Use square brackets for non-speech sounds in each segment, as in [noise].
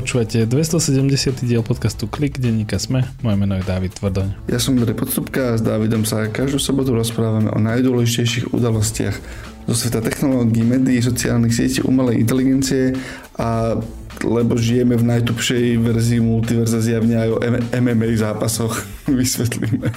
Počúvate 270. diel podcastu Klik, denníka Sme. Moje meno je Dávid Tvrdoň. Ja som Andrej Podstupka a s Dávidom sa každú sobotu rozprávame o najdôležitejších udalostiach zo sveta technológií, médií, sociálnych sietí, umelej inteligencie a lebo žijeme v najtupšej verzii multiverza zjavne aj o MMA zápasoch [laughs] vysvetlíme.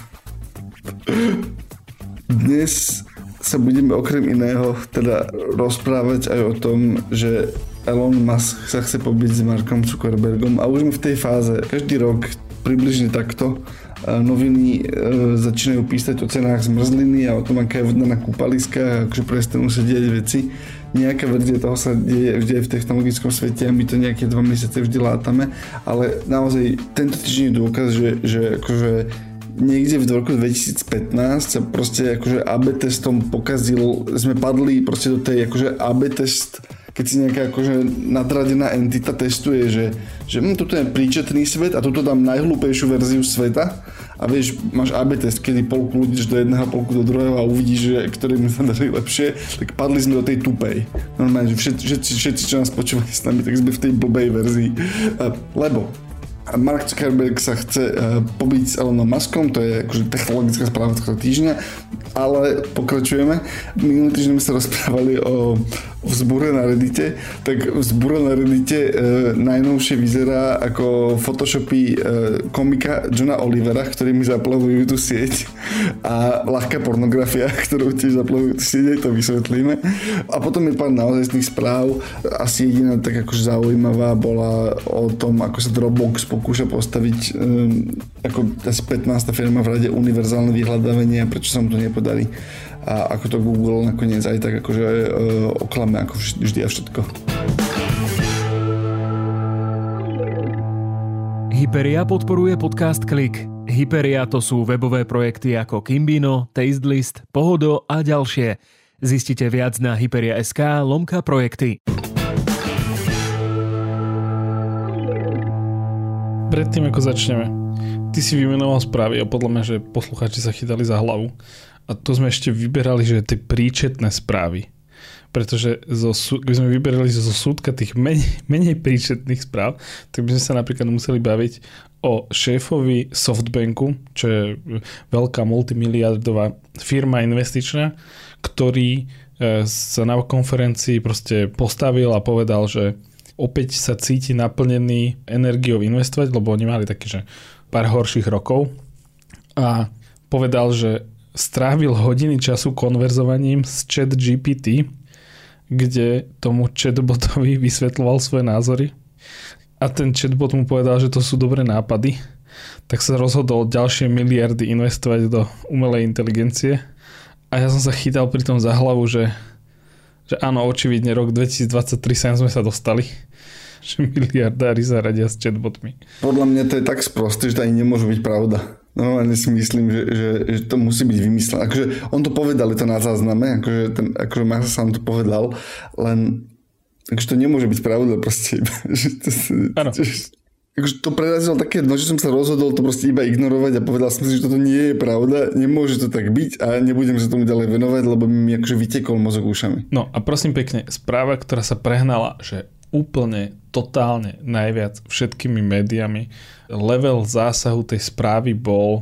Dnes sa budeme okrem iného teda rozprávať aj o tom, že Elon Musk sa chce pobiť s Markom Zuckerbergom a už sme v tej fáze. Každý rok približne takto noviny e, začínajú písať o cenách zmrzliny a o tom, aká je voda na kúpaliskách, akože prestanú sa diať veci. Nejaká verzia toho sa deje vždy v technologickom svete a my to nejaké dva mesiace vždy látame, ale naozaj tento týždeň je dôkaz, že, že akože niekde v roku 2015 sa proste akože AB testom pokazil, sme padli proste do tej akože AB test keď si nejaká akože nadradená entita testuje, že, že hm, toto je príčetný svet a toto dám najhlúpejšiu verziu sveta a vieš, máš AB test, kedy polku ľudí do jedného, polku do druhého a uvidíš, že ktorým sa darí lepšie, tak padli sme do tej tupej. Normálne, že všetci, všetci, všetci čo nás počúvali s nami, tak sme v tej blbej verzii. Lebo Mark Zuckerberg sa chce uh, pobiť s Elonom Muskom, to je akože technologická správa tohto týždňa, ale pokračujeme. Minulý týždeň sme sa rozprávali o vzbure na Reddite, tak vzbure na Reddite e, najnovšie vyzerá ako photoshopy e, komika Johna Olivera, ktorý mi zaplavujú tú sieť a ľahká pornografia, [laughs] ktorú tiež zaplavujú tú sieť, to vysvetlíme. A potom je pár naozajstných správ, asi jediná tak akože zaujímavá bola o tom, ako sa Dropbox pokúša postaviť e, ako asi 15. firma v rade univerzálne vyhľadávanie a prečo sa mu to nepodarí a ako to Google nakoniec aj tak akože e, oklame ako vždy a všetko. Hyperia podporuje podcast Klik. Hyperia to sú webové projekty ako Kimbino, Tastelist, Pohodo a ďalšie. Zistite viac na Hyperia.sk lomka projekty. Predtým ako začneme, ty si vymenoval správy a podľa mňa, že poslucháči sa chytali za hlavu a tu sme ešte vyberali, že tie príčetné správy. Pretože zo, keby sme vyberali zo súdka tých menej, [laughs] menej príčetných správ, tak by sme sa napríklad museli baviť o šéfovi Softbanku, čo je veľká multimiliardová firma investičná, ktorý e, sa na konferencii proste postavil a povedal, že opäť sa cíti naplnený energiou investovať, lebo oni mali také, že pár horších rokov a povedal, že strávil hodiny času konverzovaním s chat GPT, kde tomu chatbotovi [laughs] vysvetloval svoje názory a ten chatbot mu povedal, že to sú dobré nápady, tak sa rozhodol ďalšie miliardy investovať do umelej inteligencie a ja som sa chytal pri tom za hlavu, že, že áno, očividne rok 2023 sem sme sa dostali [laughs] že miliardári sa radia s chatbotmi. Podľa mňa to je tak sprosté, že to ani nemôže byť pravda. Normálne si myslím, že, že, že to musí byť vymyslené. Akože on to povedal, je to na zázname, akože, ten, akože Masa sám to povedal, len akože to nemôže byť pravda proste. [laughs] Áno. akože to prerazilo také dno, že som sa rozhodol to proste iba ignorovať a povedal som si, že toto nie je pravda, nemôže to tak byť a nebudem sa tomu ďalej venovať, lebo mi akože vytekol mozog ušami. No a prosím pekne, správa, ktorá sa prehnala, že úplne totálne najviac všetkými médiami. Level zásahu tej správy bol,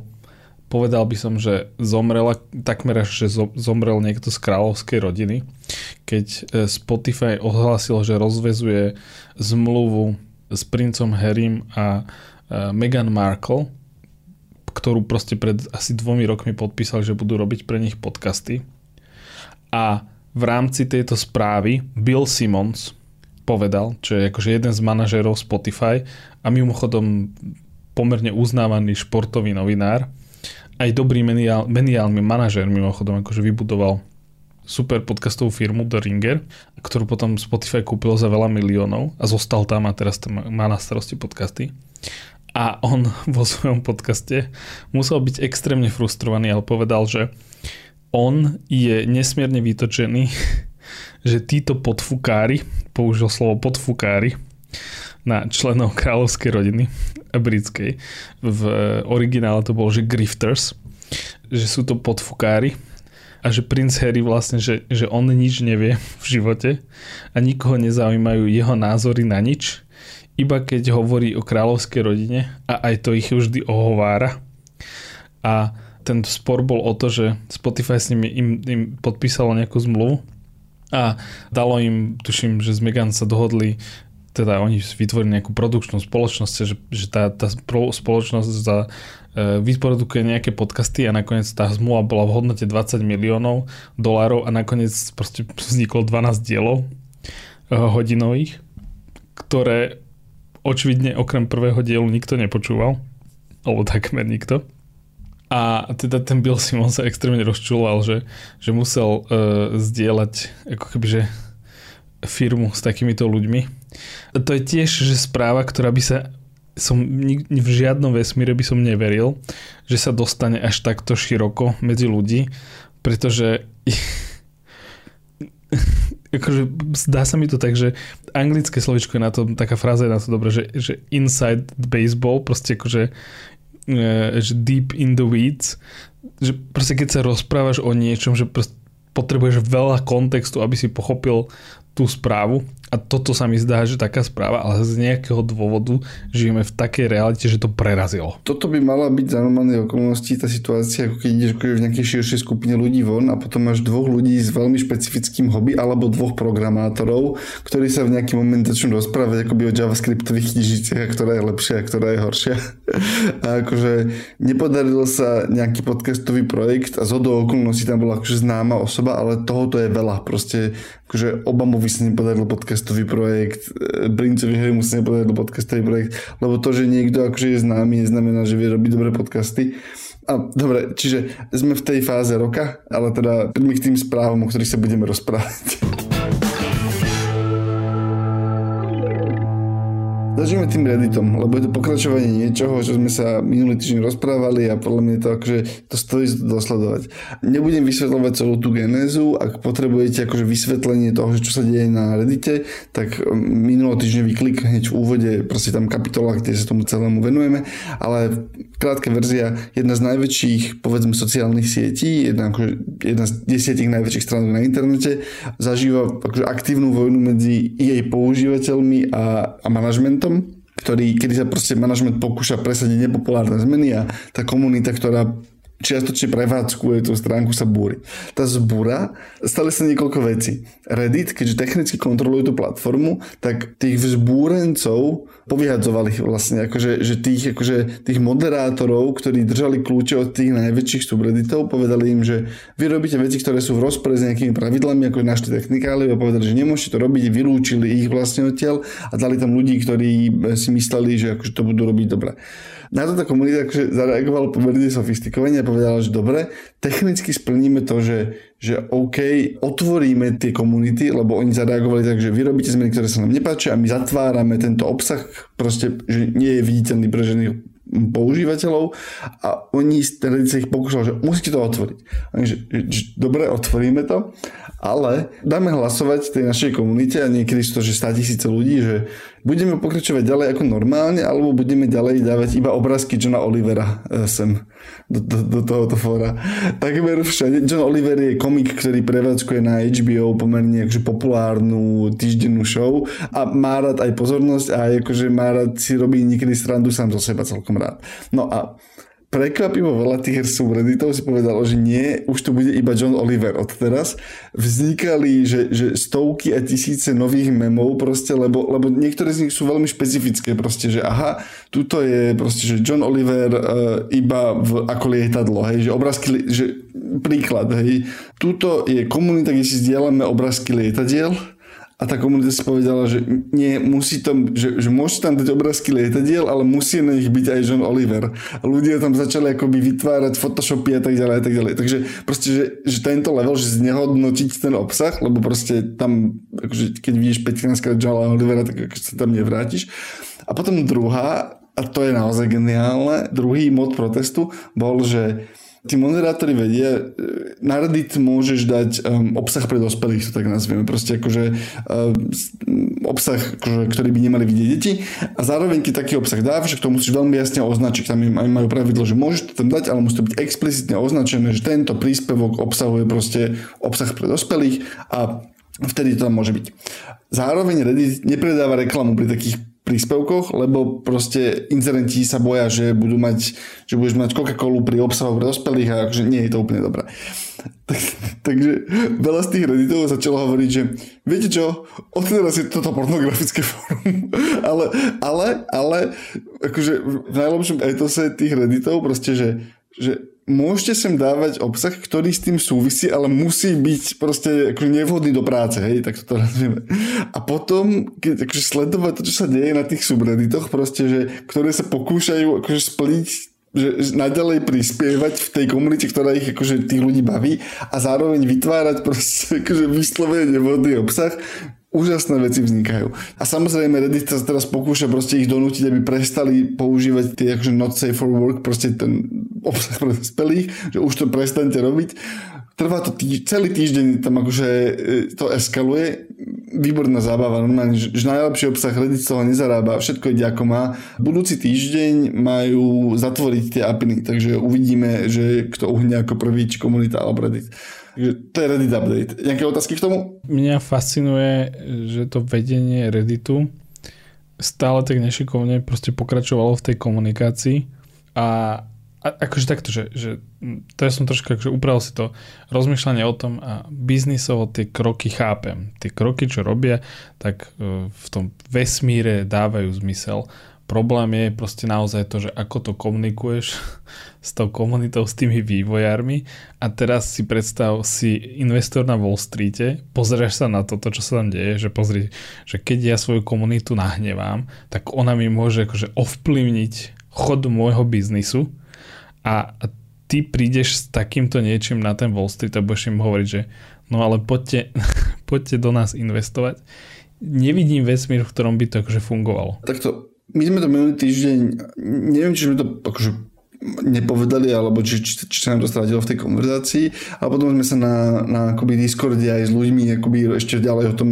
povedal by som, že zomrela, takmer až, že zomrel niekto z kráľovskej rodiny, keď e, Spotify ohlásil, že rozvezuje zmluvu s princom Harrym a e, Meghan Markle, ktorú proste pred asi dvomi rokmi podpísali, že budú robiť pre nich podcasty. A v rámci tejto správy Bill Simmons, povedal, čo je akože jeden z manažérov Spotify a mimochodom pomerne uznávaný športový novinár, aj dobrý mediál, mediálny manažér mimochodom akože vybudoval super podcastovú firmu The Ringer, ktorú potom Spotify kúpilo za veľa miliónov a zostal tam a teraz tam má na starosti podcasty. A on [laughs] vo svojom podcaste musel byť extrémne frustrovaný, ale povedal, že on je nesmierne vytočený že títo podfukári, použil slovo podfukári, na členov kráľovskej rodiny britskej. V originále to bolo, že grifters, že sú to podfukári a že princ Harry vlastne, že, že on nič nevie v živote a nikoho nezaujímajú jeho názory na nič, iba keď hovorí o kráľovskej rodine a aj to ich vždy ohovára. A ten spor bol o to, že Spotify s nimi im, im podpísalo nejakú zmluvu a dalo im, tuším, že z Megan sa dohodli teda oni vytvorili nejakú produkčnú spoločnosť, že, že tá, tá spoločnosť za, e, vyprodukuje nejaké podcasty a nakoniec tá zmluva bola v hodnote 20 miliónov dolárov a nakoniec proste vzniklo 12 dielov e, hodinových, ktoré očividne okrem prvého dielu nikto nepočúval, alebo takmer nikto. A teda ten Bill Simon sa extrémne rozčuloval, že, že musel uh, zdieľať ako keby, že firmu s takýmito ľuďmi. To je tiež že správa, ktorá by sa som v žiadnom vesmíre by som neveril, že sa dostane až takto široko medzi ľudí, pretože [laughs] akože zdá sa mi to tak, že anglické slovičko je na to, taká fráza je na to dobré, že, že inside baseball, proste akože že deep in the weeds, že proste keď sa rozprávaš o niečom, že potrebuješ veľa kontextu, aby si pochopil tú správu a toto sa mi zdá, že taká správa, ale z nejakého dôvodu žijeme v takej realite, že to prerazilo. Toto by mala byť za normálnej okolnosti tá situácia, ako keď ideš v nejakej širšej skupine ľudí von a potom máš dvoch ľudí s veľmi špecifickým hobby alebo dvoch programátorov, ktorí sa v nejaký moment začnú rozprávať akoby o javascriptových knižiciach, ktorá je lepšia a ktorá je horšia. [laughs] A akože nepodarilo sa nejaký podcastový projekt a z okolností tam bola akože známa osoba, ale tohoto je veľa. Proste akože Obamovi sa nepodaril podcastový projekt, Brincovi Harrymu sa nepodaril podcastový projekt, lebo to, že niekto akože je známy, neznamená, že vie robiť dobré podcasty. A dobre, čiže sme v tej fáze roka, ale teda príďme k tým správom, o ktorých sa budeme rozprávať. [laughs] Začneme tým Redditom, lebo je to pokračovanie niečoho, čo sme sa minulý týždeň rozprávali a podľa mňa to akože to stojí dosledovať. Nebudem vysvetľovať celú tú genézu, ak potrebujete akože vysvetlenie toho, čo sa deje na Reddite, tak um, minulý týždeň klik hneď v úvode, proste tam kapitola, kde sa tomu celému venujeme, ale krátka verzia, jedna z najväčších, povedzme, sociálnych sietí, jedna, akože, jedna z desiatich najväčších stránok na internete, zažíva akože aktívnu vojnu medzi jej používateľmi a, a manažmentom ktorý, kedy sa proste manažment pokúša presadiť nepopulárne zmeny a tá komunita, ktorá čiastočne prevádzkuje tú stránku sa búri. Tá zbúra stali sa niekoľko vecí. Reddit, keďže technicky kontrolujú tú platformu, tak tých vzbúrencov povyhadzovali vlastne, akože, že tých, akože, tých moderátorov, ktorí držali kľúče od tých najväčších subredditov, povedali im, že vy robíte veci, ktoré sú v rozpore s nejakými pravidlami, ako našli technikáli a povedali, že nemôžete to robiť, vylúčili ich vlastne odtiaľ a dali tam ľudí, ktorí si mysleli, že akože to budú robiť dobre. Na to tá komunita akože zareagovala pomerne sofistikovane povedala, že dobre, technicky splníme to, že, že OK, otvoríme tie komunity, lebo oni zareagovali tak, že vyrobíte zmeny, ktoré sa nám nepáčia a my zatvárame tento obsah, proste, že nie je viditeľný pre žených používateľov a oni sa ich pokúšali, že musíte to otvoriť. Oni, že, že, dobre, otvoríme to, ale dáme hlasovať tej našej komunite a niekedy sú to, že 100 tisíce ľudí, že budeme pokračovať ďalej ako normálne, alebo budeme ďalej dávať iba obrázky Johna Olivera e, sem do, do, do tohoto fóra. Takmer všade. John Oliver je komik, ktorý prevádzkuje na HBO pomerne akože populárnu týždennú show a má rád aj pozornosť a akože má rád si robí niekedy srandu sám zo seba celkom rád. No a prekvapivo veľa tých subredditov si povedalo, že nie, už to bude iba John Oliver od teraz. Vznikali, že, že stovky a tisíce nových memov proste, lebo, lebo niektoré z nich sú veľmi špecifické proste, že aha, tuto je proste, že John Oliver uh, iba v, ako lietadlo, hej, že obrázky, že príklad, hej, tuto je komunita, kde si zdieľame obrázky lietadiel, a tá komunita si povedala, že nie, musí tam, že, že môžete tam dať obrázky lietadiel, ale musí na nich byť aj John Oliver. A ľudia tam začali akoby vytvárať photoshopy a tak ďalej a tak ďalej. Takže proste, že, že tento level, že znehodnotiť ten obsah, lebo proste tam, akože keď vidíš 15 krát Johna Olivera, tak akože sa tam nevrátiš. A potom druhá, a to je naozaj geniálne, druhý mod protestu bol, že Tí moderátori vedia, e, na Reddit môžeš dať um, obsah pre dospelých, to tak nazvieme, proste akože um, obsah, akože, ktorý by nemali vidieť deti. A zároveň keď taký obsah dáš, to musíš veľmi jasne označiť, tam aj majú pravidlo, že môžeš to tam dať, ale musí to byť explicitne označené, že tento príspevok obsahuje proste obsah pre dospelých a vtedy to tam môže byť. Zároveň Reddit nepredáva reklamu pri takých príspevkoch, lebo proste inzerenti sa boja, že budú mať, že budeš mať Coca-Colu pri obsahu pre dospelých a akože nie je to úplne dobré. [laughs] Tak, takže veľa z tých redditov začalo hovoriť, že viete čo, odteraz je toto pornografické fórum, [laughs] ale, ale, ale akože v najlepšom etose tých redditov proste, že, že môžete sem dávať obsah, ktorý s tým súvisí, ale musí byť proste akože nevhodný do práce, hej, tak to nazvieme. A potom, keď akože sledovať to, čo sa deje na tých subredditoch, proste, že, ktoré sa pokúšajú akože spliť že naďalej prispievať v tej komunite, ktorá ich akože tých ľudí baví a zároveň vytvárať proste akože vyslovene nevhodný obsah, úžasné veci vznikajú. A samozrejme Reddit sa teraz pokúša proste ich donútiť, aby prestali používať tie akože not safe for work, proste ten obsah pre spelých, že už to prestante robiť. Trvá to tý, celý týždeň, tam akože e, to eskaluje. Výborná zábava, normálne, že, že najlepší obsah Reddit z toho nezarába, všetko ide ako má. Budúci týždeň majú zatvoriť tie apiny, takže uvidíme, že kto uhne ako prvý, či komunita alebo Reddit. To je Reddit update. Nejaké otázky k tomu? Mňa fascinuje, že to vedenie Redditu stále tak nešikovne proste pokračovalo v tej komunikácii a, a akože takto, že, že to ja som troška akože upravil si to rozmýšľanie o tom a biznisovo tie kroky chápem. Tie kroky, čo robia, tak e, v tom vesmíre dávajú zmysel Problém je proste naozaj to, že ako to komunikuješ [laughs] s tou komunitou, s tými vývojármi a teraz si predstav, si investor na Wall Streete, pozrieš sa na toto, čo sa tam deje, že pozri, že keď ja svoju komunitu nahnevám, tak ona mi môže akože ovplyvniť chod môjho biznisu a ty prídeš s takýmto niečím na ten Wall Street a budeš im hovoriť, že no ale poďte, [laughs] poďte do nás investovať. Nevidím vesmír, v ktorom by to akože fungovalo. Takto my sme to minulý týždeň, neviem, či sme to akože nepovedali, alebo či, či, či sa nám to stratilo v tej konverzácii, ale potom sme sa na, na akoby Discorde aj s ľuďmi akoby ešte ďalej o tom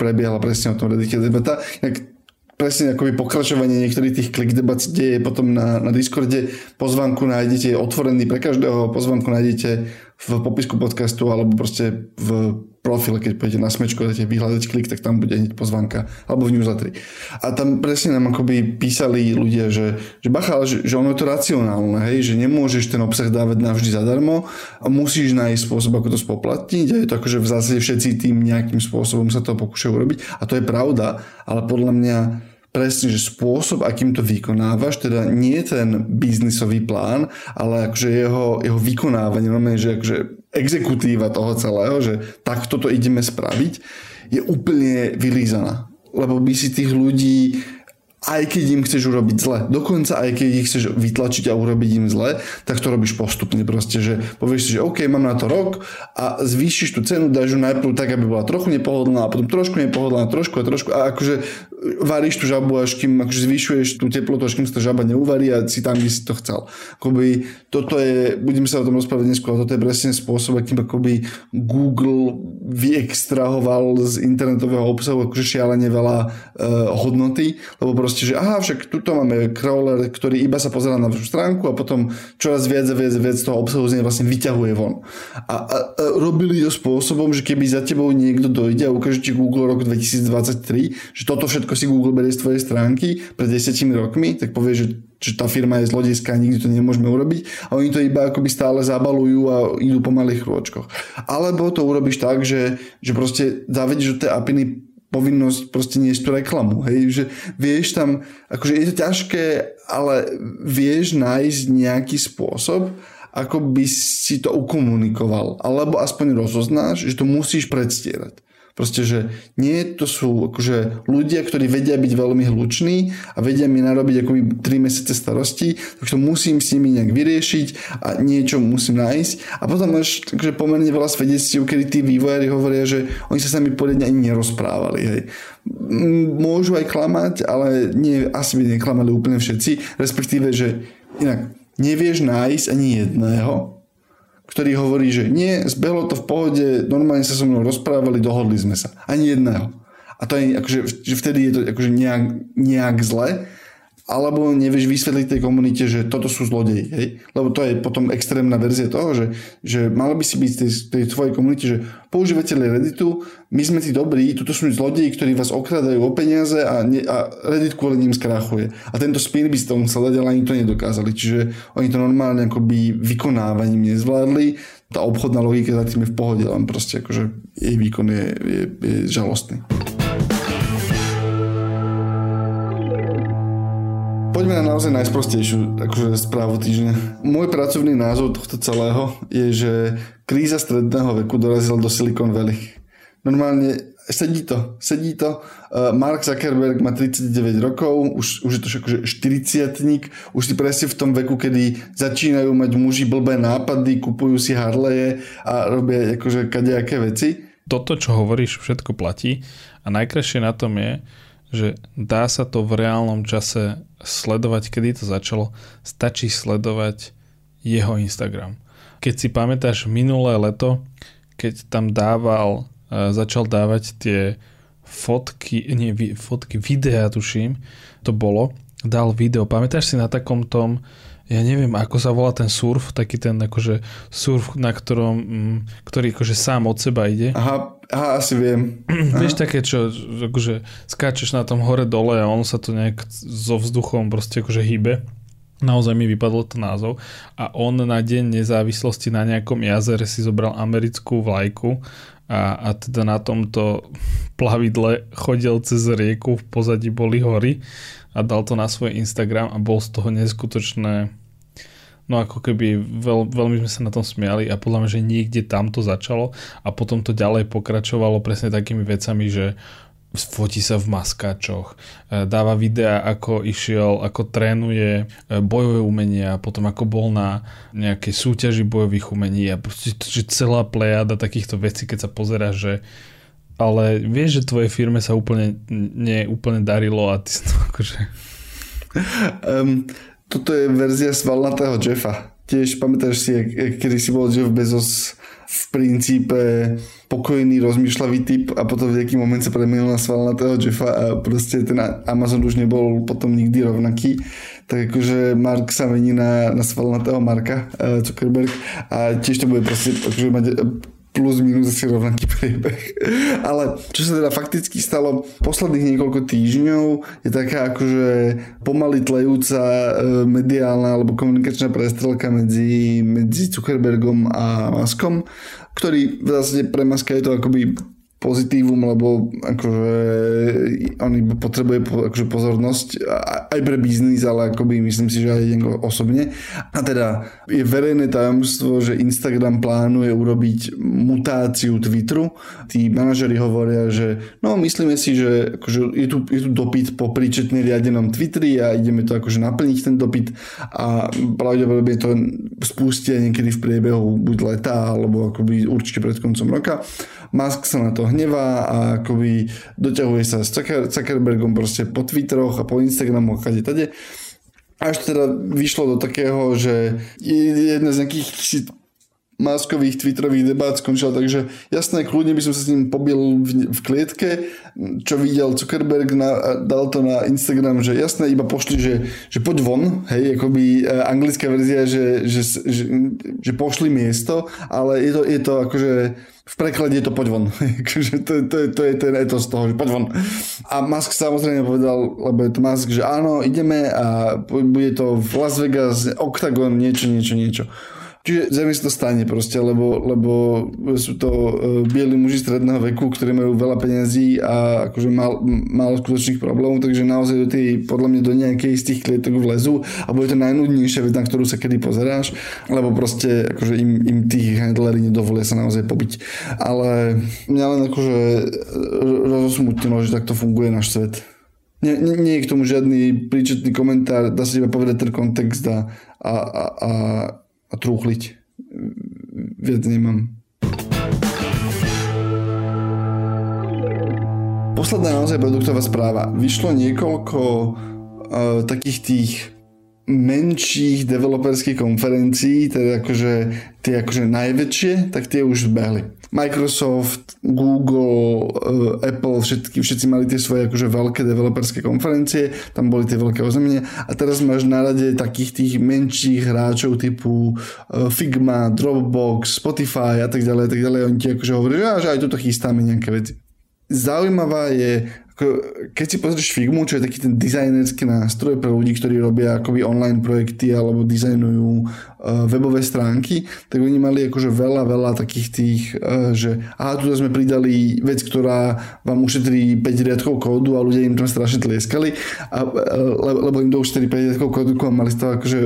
prebiehala presne o tom Reddite debata. Jak presne akoby pokračovanie niektorých tých klik debat deje potom na, na Discorde. Pozvanku nájdete otvorený pre každého, pozvanku nájdete v popisku podcastu alebo proste v profile, keď pôjdete na smečko, dáte vyhľadať klik, tak tam bude hneď pozvanka, alebo v newsletteri. A tam presne nám akoby písali ľudia, že, že bacha, že, že ono je to racionálne, hej, že nemôžeš ten obsah dávať navždy zadarmo a musíš nájsť spôsob, ako to spoplatniť a je to akože v zásade všetci tým nejakým spôsobom sa to pokúšajú robiť a to je pravda, ale podľa mňa presne, že spôsob, akým to vykonávaš, teda nie ten biznisový plán, ale akože jeho, jeho vykonávanie, normálne, že akože exekutíva toho celého, že takto to ideme spraviť, je úplne vylízaná. Lebo by si tých ľudí aj keď im chceš urobiť zle. Dokonca aj keď ich chceš vytlačiť a urobiť im zle, tak to robíš postupne proste, že povieš si, že OK, mám na to rok a zvýšiš tú cenu, dáš ju najprv tak, aby bola trochu nepohodlná a potom trošku nepohodlná, trošku a trošku a akože varíš tú žabu, až kým akože zvyšuješ tú teplotu, až kým sa žaba neuvarí a si tam, kde si to chcel. Akoby, toto je, budeme sa o tom rozprávať neskôr, toto je presne spôsob, akým akoby Google vyextrahoval z internetového obsahu akože šialene veľa uh, hodnoty, lebo proste že aha, však tuto máme crawler, ktorý iba sa pozera na vašu stránku a potom čoraz viac a viac viac toho obsahu z nej vlastne vyťahuje von. A, a, a robili to spôsobom, že keby za tebou niekto dojde a ukáže ti Google rok 2023, že toto všetko si Google berie z tvojej stránky pred 10 rokmi, tak povie, že že tá firma je zlodejská, nikdy to nemôžeme urobiť a oni to iba akoby stále zabalujú a idú po malých krôčkoch. Alebo to urobíš tak, že, že proste zavedíš do tej apiny povinnosť proste niesť reklamu, hej, že vieš tam, akože je to ťažké, ale vieš nájsť nejaký spôsob, ako by si to ukomunikoval, alebo aspoň rozoznáš, že to musíš predstierať. Proste, že nie, to sú akože ľudia, ktorí vedia byť veľmi hluční a vedia mi narobiť akoby 3 mesiace starosti, takže to musím s nimi nejak vyriešiť a niečo musím nájsť. A potom máš akože pomerne veľa svedectiev, kedy tí vývojári hovoria, že oni sa sami poriadne ani nerozprávali. Hej. Môžu aj klamať, ale nie, asi by neklamali úplne všetci, respektíve, že inak nevieš nájsť ani jedného, ktorý hovorí, že nie, zbehlo to v pohode, normálne sa so mnou rozprávali, dohodli sme sa. Ani jedného. A to je akože, že vtedy je to akože nejak, nejak zle. Alebo nevieš vysvetliť tej komunite, že toto sú zlodeji, hej? Lebo to je potom extrémna verzia toho, že, že malo by si byť tej, tej tvojej komunite, že používateľe Redditu, my sme tí dobrí, toto sú zlodeji, ktorí vás okradajú o peniaze a, ne, a Reddit kvôli ním skrachuje. A tento spin by ste to musel dať, ale ani to nedokázali. Čiže oni to normálne akoby vykonávaním nezvládli. Tá obchodná logika za tým je v pohode, len proste akože jej výkon je, je, je žalostný. Poďme na naozaj najsprostejšiu akože správu týždňa. Môj pracovný názov tohto celého je, že kríza stredného veku dorazila do Silicon Valley. Normálne sedí to, sedí to. Uh, Mark Zuckerberg má 39 rokov, už, už je to akože 40 už si presne v tom veku, kedy začínajú mať muži blbé nápady, kupujú si Harleje a robia akože kadejaké veci. Toto, čo hovoríš, všetko platí a najkrajšie na tom je, že dá sa to v reálnom čase sledovať, kedy to začalo. Stačí sledovať jeho Instagram. Keď si pamätáš minulé leto, keď tam dával, e, začal dávať tie fotky, nie fotky, videa tuším, to bolo, dal video. Pamätáš si na takom tom, ja neviem, ako sa volá ten surf, taký ten akože surf, na ktorom, mm, ktorý akože sám od seba ide. Aha, aha asi viem. [clears throat] Vieš také, čo akože skáčeš na tom hore dole a on sa to nejak so vzduchom proste akože hýbe. Naozaj mi vypadlo to názov. A on na deň nezávislosti na nejakom jazere si zobral americkú vlajku a, a teda na tomto plavidle chodil cez rieku, v pozadí boli hory a dal to na svoj Instagram a bol z toho neskutočné no ako keby veľ, veľmi sme sa na tom smiali a podľa mňa, že niekde tam to začalo a potom to ďalej pokračovalo presne takými vecami, že fotí sa v maskáčoch, e, dáva videa, ako išiel, ako trénuje e, bojové umenia, potom ako bol na nejakej súťaži bojových umení a proste celá plejada takýchto vecí, keď sa pozera, že ale vieš, že tvojej firme sa úplne nie úplne darilo a ty to [laughs] akože... Um, toto je verzia svalnatého Jeffa. Tiež pamätáš si, kedy si bol Jeff Bezos v princípe pokojný, rozmýšľavý typ a potom v nejaký moment sa premenil na svalnatého Jeffa a proste ten Amazon už nebol potom nikdy rovnaký. Tak akože Mark sa mení na, na svalnatého Marka uh, Zuckerberg a tiež to bude proste akože mať plus minus asi rovnaký priebeh. [laughs] Ale čo sa teda fakticky stalo posledných niekoľko týždňov je taká akože pomaly tlejúca e, mediálna alebo komunikačná prestrelka medzi, medzi Zuckerbergom a Maskom, ktorý v zásade pre Maska je to akoby pozitívum, lebo akože on potrebuje akože pozornosť aj pre biznis, ale akoby myslím si, že aj osobne. A teda je verejné tajomstvo, že Instagram plánuje urobiť mutáciu Twitteru. Tí manažeri hovoria, že no myslíme si, že akože je, tu, je tu dopyt po príčetne riadenom Twitteri a ideme to akože naplniť ten dopyt a pravdepodobne to spustia niekedy v priebehu buď leta alebo akoby určite pred koncom roka. Musk sa na to hnevá a akoby doťahuje sa s Zuckerbergom proste po Twitteroch a po Instagramu a kade tade. Až teda vyšlo do takého, že jedna z nejakých maskových twitterových debát skončila, takže jasné, kľudne by som sa s ním pobil v, v klietke, čo videl Zuckerberg, na, dal to na Instagram, že jasné, iba pošli, že, že poď von, hej, akoby e, anglická verzia, že, že, že, že pošli miesto, ale je to, je to akože v preklade je to poď von. [laughs] Akože to, to, to je ten etos toho, že poď von. A Musk samozrejme povedal, lebo je to Musk, že áno, ideme a bude to v Las Vegas, Octagon, niečo, niečo, niečo. Čiže zemi to stane proste, lebo, lebo sú to uh, bieli muži stredného veku, ktorí majú veľa peniazí a akože mal, málo skutočných problémov, takže naozaj do tej, podľa mňa do nejakej z tých klietok vlezú a bude to najnudnejšia vec, na ktorú sa kedy pozeráš, lebo proste akože im, im tých handlery nedovolia sa naozaj pobiť. Ale mňa len akože rozosmutnilo, že takto funguje náš svet. Nie, nie, nie je k tomu žiadny príčetný komentár, dá sa iba povedať ten kontext a, a, a, a a trúchliť. Viac nemám. Posledná naozaj produktová správa. Vyšlo niekoľko uh, takých tých menších developerských konferencií, teda akože tie akože najväčšie, tak tie už zbehli. Microsoft, Google, uh, Apple, všetky, všetci mali tie svoje akože veľké developerské konferencie, tam boli tie veľké ozemenia a teraz máš na rade takých tých menších hráčov typu uh, Figma, Dropbox, Spotify a tak ďalej, a tak ďalej. Oni ti akože hovoria, že, že aj tuto chystáme nejaké veci. Zaujímavá je keď si pozrieš Figmu, čo je taký ten dizajnerský nástroj pre ľudí, ktorí robia akoby online projekty alebo dizajnujú webové stránky, tak oni mali akože veľa, veľa takých tých, uh, že aha, tu sme pridali vec, ktorá vám ušetrí 5 riadkov kódu a ľudia im tam strašne tlieskali, a, uh, lebo im to ušetrí 5 riadkov kódu a mali z toho akože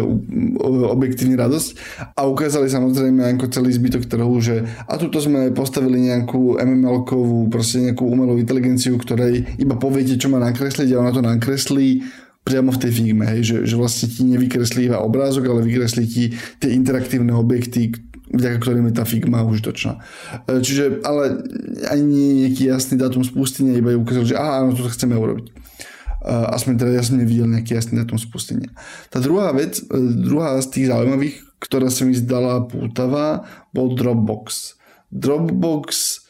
objektívne radosť. A ukázali samozrejme ako celý zbytok trhu, že a tuto sme postavili nejakú MML-kovú, proste nejakú umelú inteligenciu, ktorej iba poviete, čo má nakresliť a ona to nakreslí priamo v tej figme, hej, že, že vlastne ti nevykreslí iba obrázok, ale vykreslí ti tie interaktívne objekty, vďaka ktorým je tá Figma užitočná. E, čiže, ale ani nie je nejaký jasný dátum spustenia, iba je ukázal, že aha, áno, toto chceme urobiť. E, aspoň teda ja som nevidel nejaký jasný dátum spustenia. Tá druhá vec, e, druhá z tých zaujímavých, ktorá sa mi zdala pútavá, bol Dropbox. Dropbox,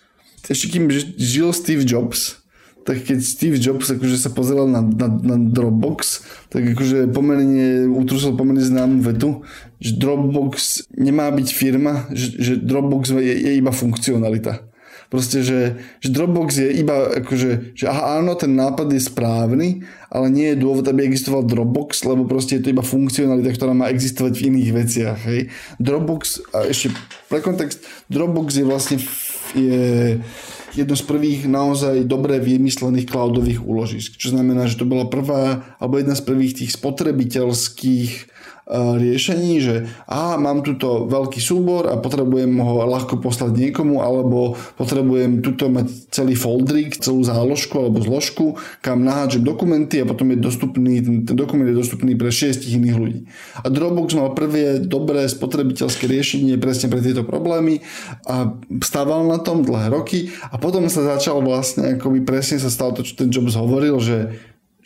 ešte kým žil Steve Jobs, tak keď Steve Jobs akože sa pozeral na, na, na Dropbox, tak akože pomerne utrusil pomerne známu vetu, že Dropbox nemá byť firma, že, že Dropbox je, je iba funkcionalita. Proste, že, že Dropbox je iba akože, že aha, áno, ten nápad je správny, ale nie je dôvod, aby existoval Dropbox, lebo proste je to iba funkcionalita, ktorá má existovať v iných veciach. Hej. Dropbox, a ešte pre kontext, Dropbox je vlastne je, jedno z prvých naozaj dobre vymyslených cloudových úložisk. Čo znamená, že to bola prvá, alebo jedna z prvých tých spotrebiteľských riešení, že a mám tuto veľký súbor a potrebujem ho ľahko poslať niekomu, alebo potrebujem tuto mať celý foldrik, celú záložku alebo zložku, kam naháčem dokumenty a potom je dostupný, ten dokument je dostupný pre šiestich iných ľudí. A Dropbox mal prvé dobré spotrebiteľské riešenie presne pre tieto problémy a stával na tom dlhé roky a potom sa začal vlastne, akoby presne sa stalo to, čo ten Jobs hovoril, že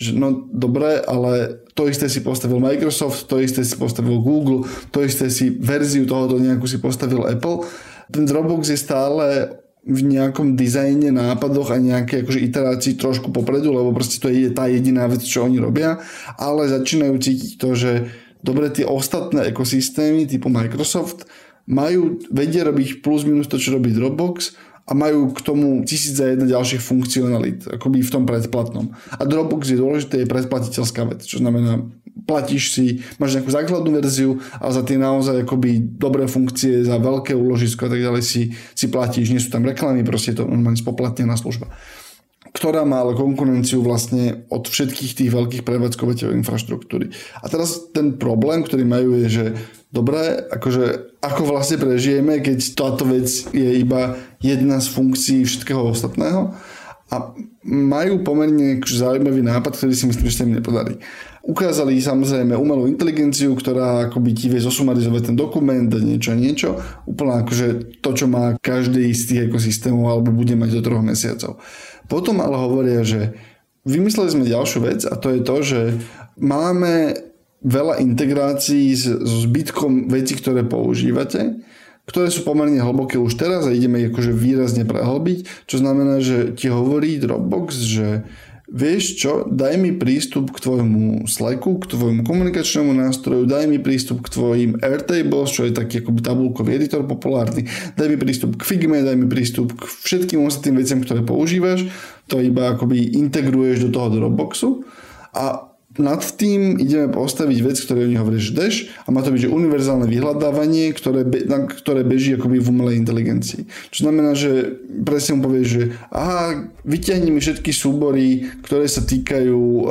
že no dobre, ale to isté si postavil Microsoft, to isté si postavil Google, to isté si verziu tohoto nejakú si postavil Apple. Ten Dropbox je stále v nejakom dizajne, nápadoch a nejaké akože iterácii trošku popredu, lebo proste to je tá jediná vec, čo oni robia, ale začínajú cítiť to, že dobre tie ostatné ekosystémy typu Microsoft majú, vedia robiť plus minus to, čo robí Dropbox, a majú k tomu tisíc za jedna ďalších funkcionalít, akoby v tom predplatnom. A Dropbox je dôležité, je predplatiteľská vec, čo znamená, platíš si, máš nejakú základnú verziu a za tie naozaj akoby dobré funkcie, za veľké úložisko a tak ďalej si, si platíš, nie sú tam reklamy, proste je to normálne spoplatnená služba ktorá má ale konkurenciu vlastne od všetkých tých veľkých prevádzkovateľov infraštruktúry. A teraz ten problém, ktorý majú je, že dobre, akože ako vlastne prežijeme, keď táto vec je iba jedna z funkcií všetkého ostatného a majú pomerne akože zaujímavý nápad, ktorý si myslím, že sa im nepodarí. Ukázali samozrejme umelú inteligenciu, ktorá akoby ti vie zosumarizovať ten dokument, dať niečo a niečo. Úplne akože to, čo má každý z tých ekosystémov alebo bude mať do troch mesiacov. Potom ale hovoria, že vymysleli sme ďalšiu vec a to je to, že máme veľa integrácií so zbytkom veci, ktoré používate, ktoré sú pomerne hlboké už teraz a ideme ich akože výrazne prehlbiť, čo znamená, že ti hovorí Dropbox, že vieš čo, daj mi prístup k tvojmu Slacku, k tvojmu komunikačnému nástroju, daj mi prístup k tvojim Airtables, čo je taký akoby tabulkový editor populárny, daj mi prístup k Figme, daj mi prístup k všetkým ostatným veciam, ktoré používaš, to iba akoby integruješ do toho Dropboxu. A nad tým ideme postaviť vec, ktoré oni hovoria, že Dash a má to byť že univerzálne vyhľadávanie, ktoré, be, na, ktoré beží akoby v umelej inteligencii. Čo znamená, že presne mu povie, že aha, vyťahni mi všetky súbory, ktoré sa týkajú e,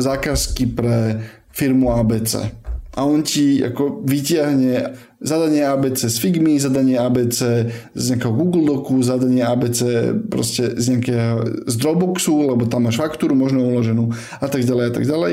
zákazky pre firmu ABC. A on ti ako vyťahne zadanie ABC z Figmy, zadanie ABC z nejakého Google Docu, zadanie ABC proste z nejakého z Dropboxu, lebo tam máš faktúru možno uloženú a tak ďalej a tak ďalej.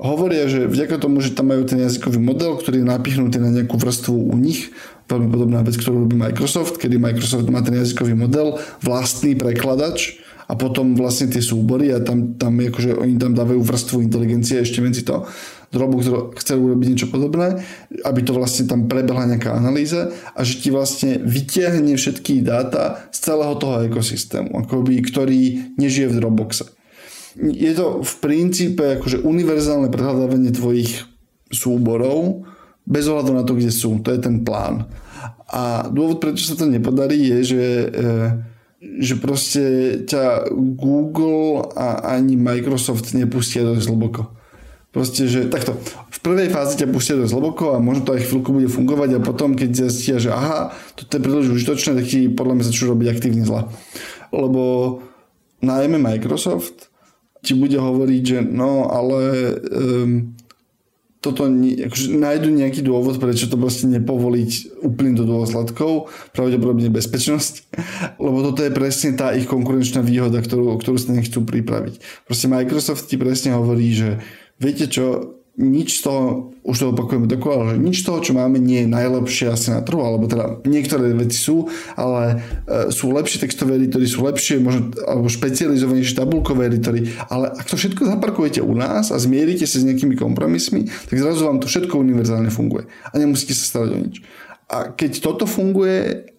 Hovoria, že vďaka tomu, že tam majú ten jazykový model, ktorý je napichnutý na nejakú vrstvu u nich, veľmi podobná vec, ktorú robí Microsoft, kedy Microsoft má ten jazykový model, vlastný prekladač, a potom vlastne tie súbory a tam, tam akože oni tam dávajú vrstvu inteligencie ešte medzi to. Dropbox chce urobiť niečo podobné, aby to vlastne tam prebehla nejaká analýza a že ti vlastne vytiahne všetky dáta z celého toho ekosystému, akoby, ktorý nežije v Dropboxe. Je to v princípe akože univerzálne prehľadávanie tvojich súborov bez ohľadu na to, kde sú. To je ten plán. A dôvod, prečo sa to nepodarí, je, že, eh, že proste ťa Google a ani Microsoft nepustia dosť hlboko. Proste, že takto, v prvej fáze ťa pustia dosť hlboko a možno to aj chvíľku bude fungovať a potom, keď zistia, že aha, toto je príliš užitočné, tak ti podľa mňa začnú robiť aktívne zla. Lebo najmä Microsoft ti bude hovoriť, že no, ale um, toto akože nájdu nejaký dôvod, prečo to proste nepovoliť úplne do dôsledkov, pravdepodobne bezpečnosť, [laughs] lebo toto je presne tá ich konkurenčná výhoda, ktorú, ktorú sa nechcú pripraviť. Proste Microsoft ti presne hovorí, že viete čo, nič z toho, už to opakujeme dokola, že nič z toho, čo máme, nie je najlepšie asi na trhu, alebo teda niektoré veci sú, ale e, sú lepšie textové editory, sú lepšie, možno, alebo špecializovanejšie tabulkové editory, ale ak to všetko zaparkujete u nás a zmierite sa s nejakými kompromismi, tak zrazu vám to všetko univerzálne funguje a nemusíte sa starať o nič. A keď toto funguje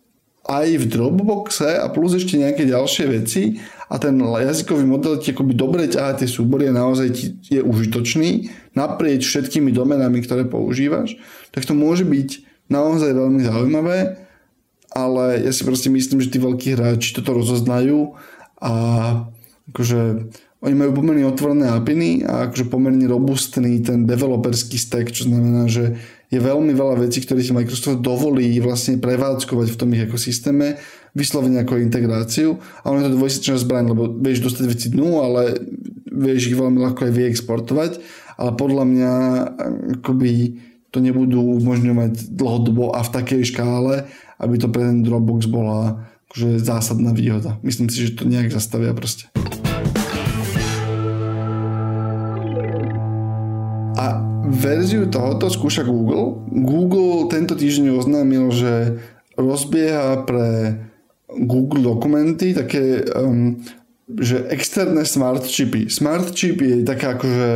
aj v Dropboxe a plus ešte nejaké ďalšie veci a ten jazykový model ti akoby dobre ťahá tie súbory a naozaj ti je užitočný naprieč všetkými domenami, ktoré používaš, tak to môže byť naozaj veľmi zaujímavé, ale ja si proste myslím, že tí veľkí hráči toto rozoznajú a akože oni majú pomerne otvorené API a akože pomerne robustný ten developerský stack, čo znamená, že je veľmi veľa vecí, ktoré si Microsoft dovolí vlastne prevádzkovať v tom ich ekosystéme, vyslovene ako integráciu a ono je to dvojsečná zbraň, lebo vieš dostať veci dnu, ale vieš ich veľmi ľahko aj vyexportovať, ale podľa mňa akoby to nebudú umožňovať dlhodobo a v takej škále, aby to pre ten Dropbox bola akože zásadná výhoda. Myslím si, že to nejak zastavia proste. verziu tohoto skúša Google. Google tento týždeň oznámil, že rozbieha pre Google dokumenty také, um, že externé smart chipy. Smart chip je taká akože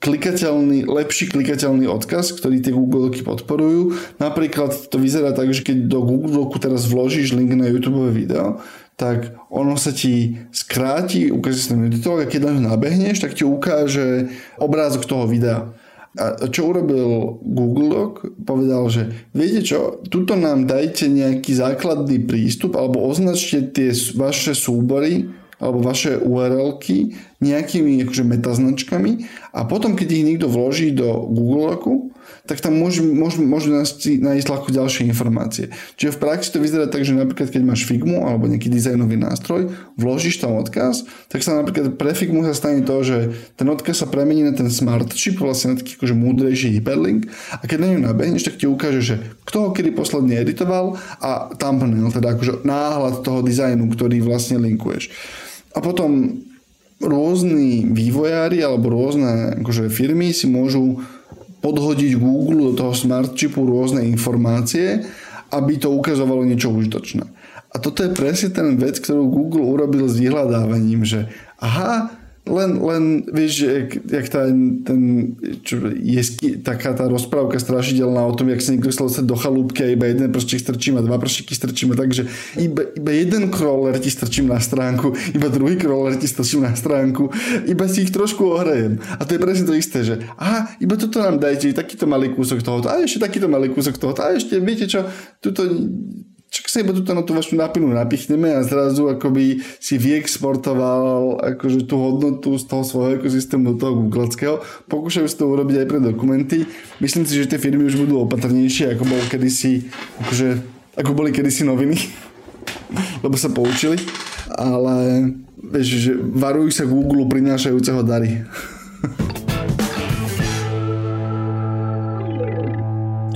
klikateľný, lepší klikateľný odkaz, ktorý tie Google podporujú. Napríklad to vyzerá tak, že keď do Google Doku teraz vložíš link na YouTube video, tak ono sa ti skráti, ukáže sa tam a keď na ňu nabehneš, tak ti ukáže obrázok toho videa. A čo urobil Google Doc? Povedal, že viete čo, tuto nám dajte nejaký základný prístup alebo označte tie vaše súbory alebo vaše URLky nejakými akože metaznačkami a potom, keď ich niekto vloží do Google Docu, tak tam môžu, môžu, môžu nájsť ľahko ďalšie informácie. Čiže v praxi to vyzerá tak, že napríklad keď máš Figmu alebo nejaký dizajnový nástroj, vložíš tam odkaz, tak sa napríklad pre Figmu sa stane to, že ten odkaz sa premení na ten smart chip, vlastne na taký akože múdrejší hyperlink a keď na ňu nabehneš, tak ti ukáže, že kto ho kedy posledne editoval a thumbnail, teda akože náhľad toho dizajnu, ktorý vlastne linkuješ. A potom rôzni vývojári alebo rôzne akože firmy si môžu podhodiť Google do toho smart chipu rôzne informácie, aby to ukazovalo niečo užitočné. A toto je presne ten vec, ktorú Google urobil s vyhľadávaním, že aha, len, len vieš, jak, jak tá, ten, čo, je taká tá rozprávka strašidelná o tom, jak sa niekto chcel dostať do chalúbky a iba jeden prštík strčím a dva prštíky strčím a takže iba, iba jeden crawler ti strčím na stránku, iba druhý crawler ti strčím na stránku, iba si ich trošku ohrejem. A to je presne to isté, že aha, iba toto nám dajte, takýto malý kúsok tohoto, a ešte takýto malý kúsok tohoto, a ešte, viete čo, tuto čak sa iba tuto na tú vašu nápinu napichneme a zrazu akoby si vyexportoval akože tú hodnotu z toho svojho ekosystému do toho googleckého. Pokúšajú sa to urobiť aj pre dokumenty. Myslím si, že tie firmy už budú opatrnejšie, ako bol kedysi, akože, ako boli kedysi noviny, [laughs] lebo sa poučili. Ale vieš, že varujú sa Google prinášajúceho dary. [laughs]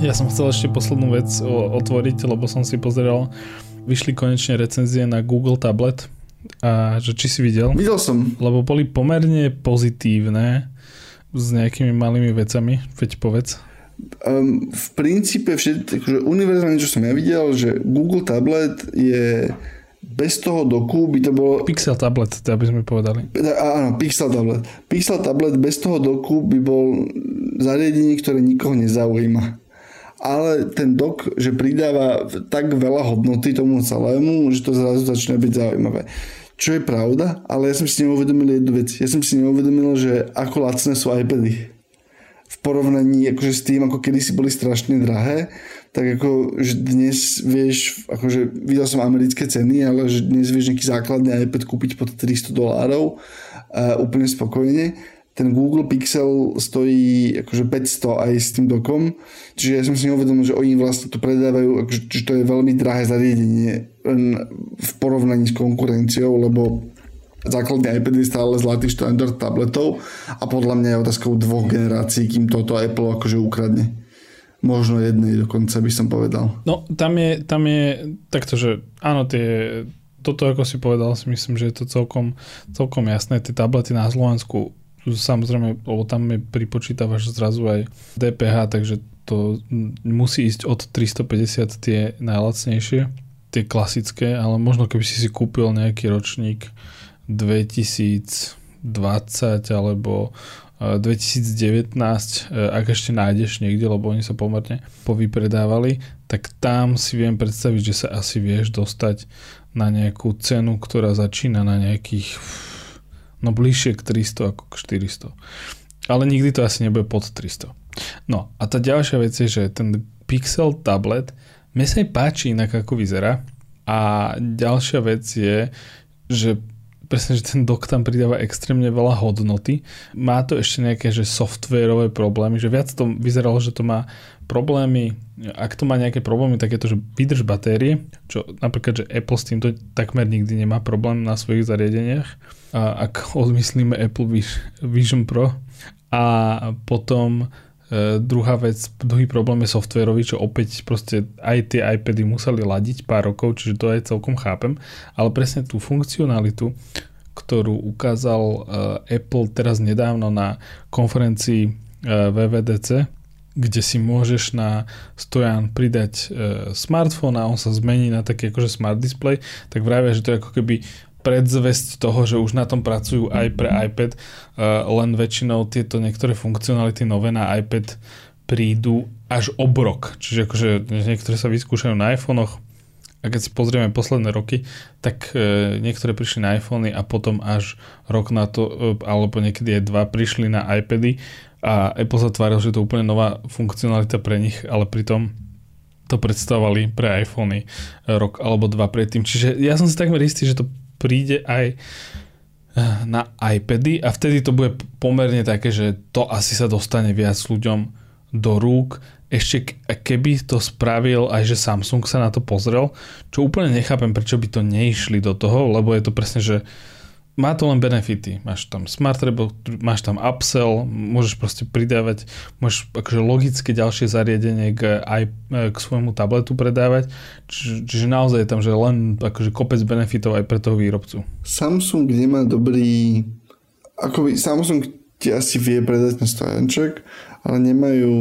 Ja som chcel ešte poslednú vec otvoriť, lebo som si pozeral, vyšli konečne recenzie na Google Tablet a že či si videl? Videl som. Lebo boli pomerne pozitívne s nejakými malými vecami, veď povedz. Um, v princípe všetko, akože univerzálne, čo som ja videl, že Google Tablet je bez toho doku by to bolo... Pixel tablet, to aby sme povedali. Áno, Pixel tablet. Pixel tablet bez toho doku by bol zariadenie, ktoré nikoho nezaujíma. Ale ten dok, že pridáva tak veľa hodnoty tomu celému, že to zrazu začne byť zaujímavé. Čo je pravda, ale ja som si neuvedomil jednu vec. Ja som si neuvedomil, že ako lacné sú iPady v porovnaní akože s tým, ako kedysi boli strašne drahé, tak ako že dnes vieš, akože videl som americké ceny, ale že dnes vieš nejaký základný iPad kúpiť pod 300 dolárov uh, úplne spokojne. Ten Google Pixel stojí akože 500 aj s tým dokom, čiže ja som si neuvedomil, že oni vlastne to predávajú, akože, že to je veľmi drahé zariadenie v porovnaní s konkurenciou, lebo základný iPad je stále zlatý štandard tabletov a podľa mňa je otázkou dvoch generácií, kým toto Apple akože ukradne. Možno jednej dokonca by som povedal. No tam je, tam je takto, že áno, tie, toto ako si povedal, si myslím, že je to celkom, celkom jasné. Tie tablety na Slovensku samozrejme, lebo tam pripočítavaš zrazu aj DPH, takže to musí ísť od 350 tie najlacnejšie, tie klasické, ale možno keby si si kúpil nejaký ročník 2020 alebo 2019, e, e, ak ešte nájdeš niekde, lebo oni sa pomerne povypredávali, tak tam si viem predstaviť, že sa asi vieš dostať na nejakú cenu, ktorá začína na nejakých no bližšie k 300 ako k 400. Ale nikdy to asi nebude pod 300. No a tá ďalšia vec je, že ten Pixel tablet mne sa aj páči inak ako vyzerá a ďalšia vec je, že presne, že ten dok tam pridáva extrémne veľa hodnoty. Má to ešte nejaké že softwareové problémy, že viac to vyzeralo, že to má problémy, ak to má nejaké problémy, tak je to, že vydrž batérie, čo napríklad, že Apple s týmto takmer nikdy nemá problém na svojich zariadeniach. A ak odmyslíme Apple Vision Pro a potom E, druhá vec, druhý problém je softwarový, čo opäť proste aj tie iPady museli ladiť pár rokov, čiže to aj celkom chápem, ale presne tú funkcionalitu, ktorú ukázal uh, Apple teraz nedávno na konferencii e, VVDC, kde si môžeš na stojan pridať uh, smartfón a on sa zmení na taký akože smart display, tak vravia, že to je ako keby predzvesť toho, že už na tom pracujú aj pre iPad, uh, len väčšinou tieto niektoré funkcionality nové na iPad prídu až obrok. Čiže akože niektoré sa vyskúšajú na iPhonech a keď si pozrieme posledné roky, tak uh, niektoré prišli na iPhony a potom až rok na to, uh, alebo niekedy aj dva, prišli na iPady a Apple sa tváril, že to je úplne nová funkcionalita pre nich, ale pritom to predstavovali pre iPhony rok alebo dva predtým. Čiže ja som si takmer istý, že to príde aj eh, na iPady a vtedy to bude pomerne také, že to asi sa dostane viac ľuďom do rúk. Ešte keby to spravil aj, že Samsung sa na to pozrel, čo úplne nechápem, prečo by to neišli do toho, lebo je to presne, že má to len benefity. Máš tam smart rebel, máš tam upsell, môžeš proste pridávať, môžeš akože logické ďalšie zariadenie k, aj k svojmu tabletu predávať. Čiže, čiže naozaj je tam že len akože kopec benefitov aj pre toho výrobcu. Samsung nemá dobrý... Akoby Samsung ti asi vie predať ten stojanček, ale nemajú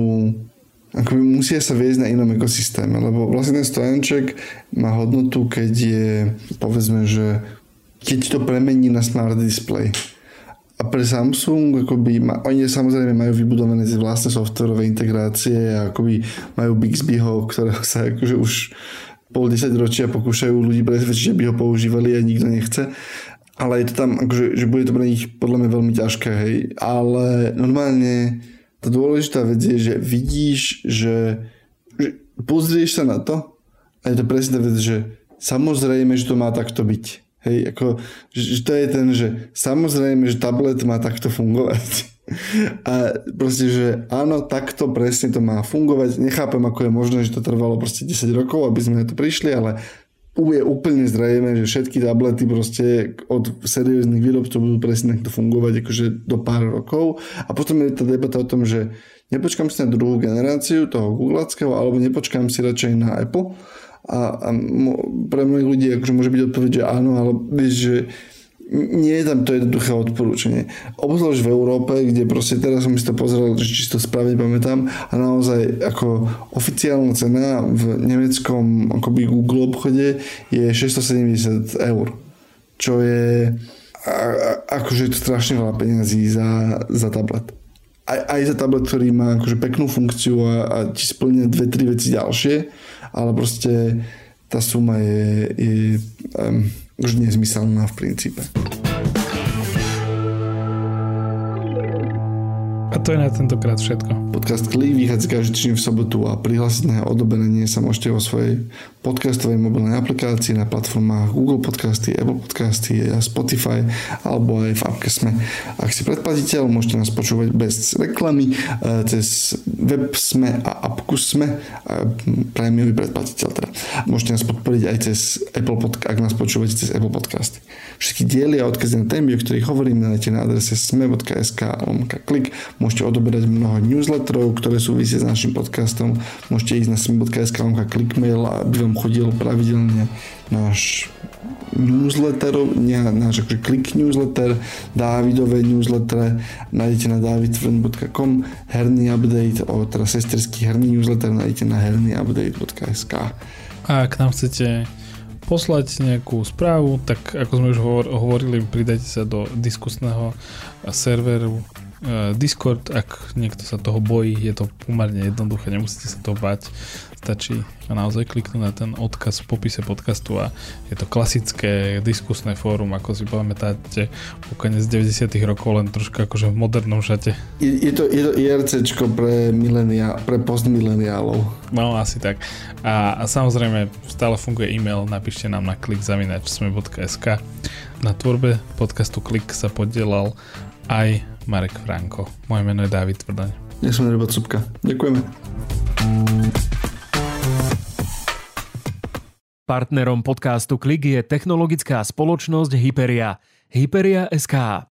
akoby musia sa viesť na inom ekosystéme, lebo vlastne ten stojanček má hodnotu, keď je povedzme, že keď to premení na smart display. A pre Samsung, akoby, ma, oni samozrejme majú vybudované vlastné softwarové integrácie a akoby majú Bixbyho, ktorého sa akože už pol desať ročia pokúšajú ľudí presvedčiť, že by ho používali a nikto nechce. Ale je to tam, akože, že bude to pre nich podľa mňa veľmi ťažké, hej. Ale normálne tá dôležitá vec je, že vidíš, že, že pozrieš sa na to a je to presne vec, že samozrejme, že to má takto byť Hej, ako, že to je ten, že samozrejme, že tablet má takto fungovať. [laughs] A proste, že áno, takto presne to má fungovať. Nechápem, ako je možné, že to trvalo proste 10 rokov, aby sme na to prišli, ale je úplne zrejme, že všetky tablety proste od serióznych výrobcov budú presne takto fungovať akože do pár rokov. A potom je tá debata o tom, že nepočkám si na druhú generáciu toho googlackého, alebo nepočkám si radšej na Apple a, a pre mnohých ľudí akože môže byť odpoveď, že áno, ale vieš, že nie je tam to jednoduché odporúčanie. Obzvlášť v Európe, kde proste teraz som si to pozeral, že či to správne pamätám a naozaj ako oficiálna cena v nemeckom akoby Google obchode je 670 eur. Čo je a, a, akože je to strašne veľa peniazí za, za tablet. Aj, aj za tablet, ktorý má akože peknú funkciu a, a ti splňa dve, tri veci ďalšie, ale proste tá suma je, je um, už nezmyselná v princípe. To je na tentokrát všetko. Podcast Klik vychádza každý týždeň v sobotu a prihlásiť na odoberanie sa môžete vo svojej podcastovej mobilnej aplikácii na platformách Google Podcasty, Apple Podcasty a Spotify alebo aj v appke Sme. Ak si predplatiteľ, môžete nás počúvať bez reklamy e, cez web Sme a appku Sme a prémiový predplatiteľ teda. Môžete nás podporiť aj cez Apple Podcast, ak nás počúvate cez Apple Podcasty. Všetky diely a odkazy na témy, o ktorých hovorím, nájdete na adrese sme.sk klik Môžete odoberať mnoho newsletterov, ktoré súvisia s našim podcastom. Môžete ísť na sim.sk clickmail, aby vám chodil pravidelne náš newsletter, nie, náš akože klik newsletter, Dávidové newsletter, nájdete na davidfriend.com, herný update, o teda sesterský herný newsletter nájdete na hernyupdate.sk. A ak nám chcete poslať nejakú správu, tak ako sme už hovorili, pridajte sa do diskusného serveru Discord, ak niekto sa toho bojí, je to pomerne jednoduché, nemusíte sa toho bať. Stačí naozaj kliknúť na ten odkaz v popise podcastu a je to klasické diskusné fórum, ako si pamätáte, po konec 90 rokov, len trošku akože v modernom šate. Je, je to, je to IRCčko pre, milenia, pre postmileniálov. No, asi tak. A, a samozrejme, stále funguje e-mail, napíšte nám na klikzavinač.sme.sk Na tvorbe podcastu Klik sa podielal aj Marek Franko. Moje meno je David Tvrdaň. Ja som Robot Subka. Ďakujeme. Partnerom podcastu Klik je technologická spoločnosť Hyperia. Hyperia SK.